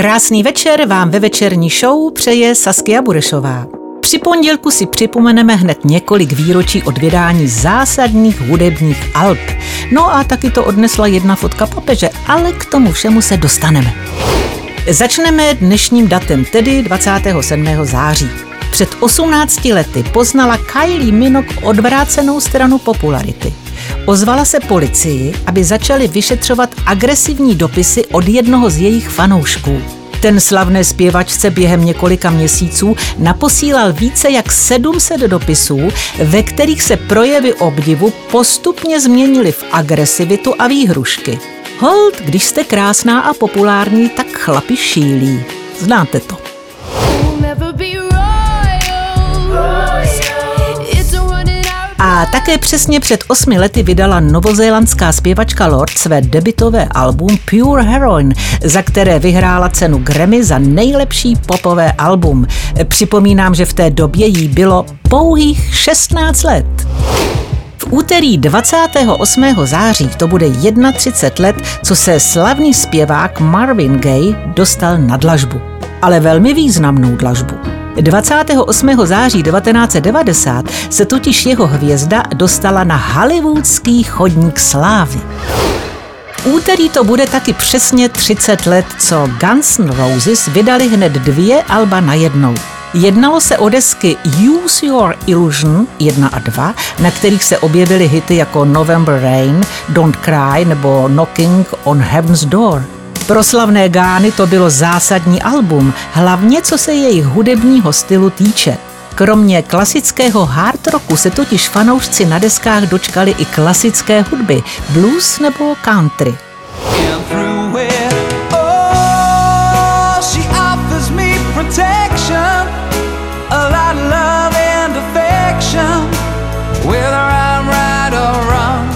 Krásný večer vám ve večerní show přeje Saskia Burešová. Při pondělku si připomeneme hned několik výročí od vydání zásadních hudebních alb. No a taky to odnesla jedna fotka papeže, ale k tomu všemu se dostaneme. Začneme dnešním datem, tedy 27. září. Před 18 lety poznala Kylie Minogue odvrácenou stranu popularity. Ozvala se policii, aby začali vyšetřovat agresivní dopisy od jednoho z jejich fanoušků. Ten slavné zpěvačce během několika měsíců naposílal více jak 700 dopisů, ve kterých se projevy obdivu postupně změnily v agresivitu a výhrušky. Hold, když jste krásná a populární, tak chlapi šílí. Znáte to. A také přesně před osmi lety vydala novozélandská zpěvačka Lord své debitové album Pure Heroin, za které vyhrála cenu Grammy za nejlepší popové album. Připomínám, že v té době jí bylo pouhých 16 let. V úterý 28. září to bude 31 let, co se slavný zpěvák Marvin Gaye dostal na dlažbu. Ale velmi významnou dlažbu. 28. září 1990 se totiž jeho hvězda dostala na hollywoodský chodník slávy. Úterý to bude taky přesně 30 let, co Guns N' Roses vydali hned dvě alba na jednou. Jednalo se o desky Use Your Illusion 1 a 2, na kterých se objevily hity jako November Rain, Don't Cry nebo Knocking on Heaven's Door. Pro slavné Gány to bylo zásadní album, hlavně co se jejich hudebního stylu týče. Kromě klasického hard rocku se totiž fanoušci na deskách dočkali i klasické hudby, blues nebo country.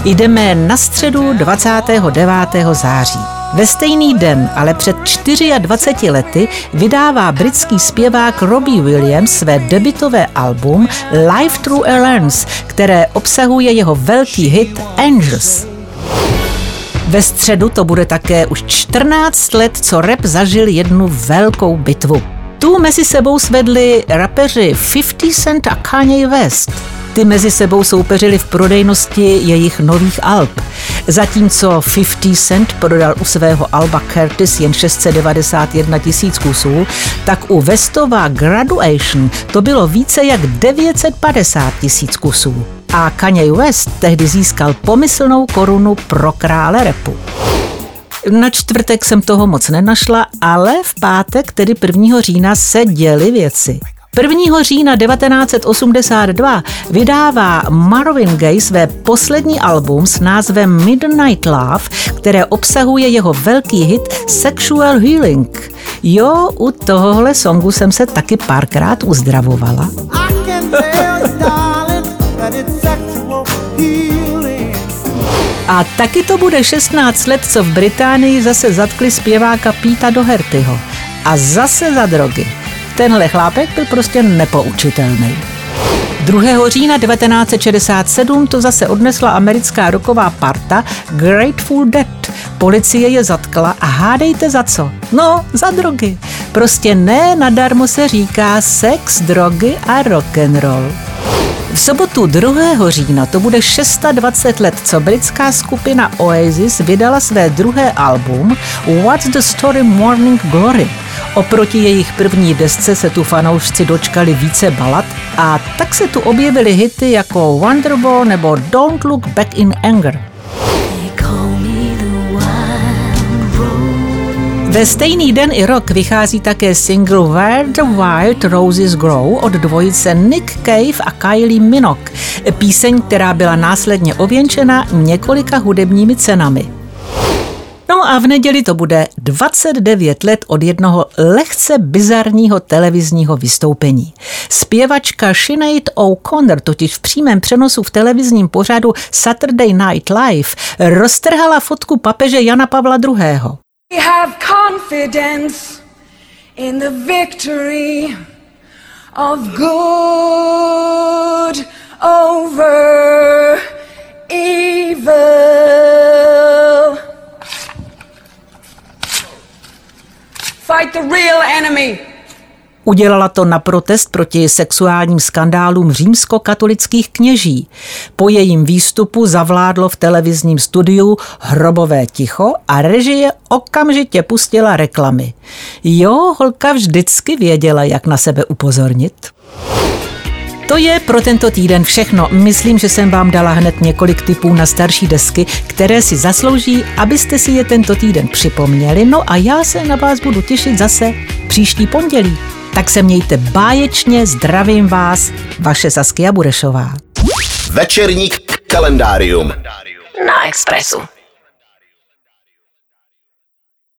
Jdeme na středu 29. září. Ve stejný den, ale před 24 lety, vydává britský zpěvák Robbie Williams své debitové album Live Through a Lens, které obsahuje jeho velký hit Angels. Ve středu to bude také už 14 let, co rap zažil jednu velkou bitvu. Tu mezi sebou svedli rapeři 50 Cent a Kanye West. Ty mezi sebou soupeřili v prodejnosti jejich nových alb. Zatímco 50 Cent prodal u svého alba Curtis jen 691 tisíc kusů, tak u Westova Graduation to bylo více jak 950 tisíc kusů. A Kanye West tehdy získal pomyslnou korunu pro krále repu. Na čtvrtek jsem toho moc nenašla, ale v pátek, tedy 1. října, se děly věci. 1. října 1982 vydává Marvin Gaye své poslední album s názvem Midnight Love, které obsahuje jeho velký hit Sexual Healing. Jo, u tohohle songu jsem se taky párkrát uzdravovala. A taky to bude 16 let, co v Británii zase zatkli zpěváka Píta Dohertyho. A zase za drogy. Tenhle chlápek byl prostě nepoučitelný. 2. října 1967 to zase odnesla americká roková parta Grateful Dead. Policie je zatkla a hádejte za co? No, za drogy. Prostě ne nadarmo se říká sex, drogy a rock and roll. V sobotu 2. října to bude 620 let, co britská skupina Oasis vydala své druhé album What's the Story Morning Glory. Oproti jejich první desce se tu fanoušci dočkali více balad a tak se tu objevily hity jako Wonderwall nebo Don't Look Back in Anger. Ve stejný den i rok vychází také single Where the Wild Roses Grow od dvojice Nick Cave a Kylie Minogue, píseň, která byla následně ověnčena několika hudebními cenami. No a v neděli to bude 29 let od jednoho lehce bizarního televizního vystoupení. Zpěvačka Sinead O'Connor totiž v přímém přenosu v televizním pořadu Saturday Night Live roztrhala fotku papeže Jana Pavla II. We have confidence in the victory of good over evil. Fight the real enemy. Udělala to na protest proti sexuálním skandálům římskokatolických kněží. Po jejím výstupu zavládlo v televizním studiu hrobové ticho a režie okamžitě pustila reklamy. Jo, holka vždycky věděla, jak na sebe upozornit. To je pro tento týden všechno. Myslím, že jsem vám dala hned několik tipů na starší desky, které si zaslouží, abyste si je tento týden připomněli. No a já se na vás budu těšit zase příští pondělí. Tak se mějte báječně, zdravím vás, vaše Saskia Burešová. Večerník kalendárium na Expressu.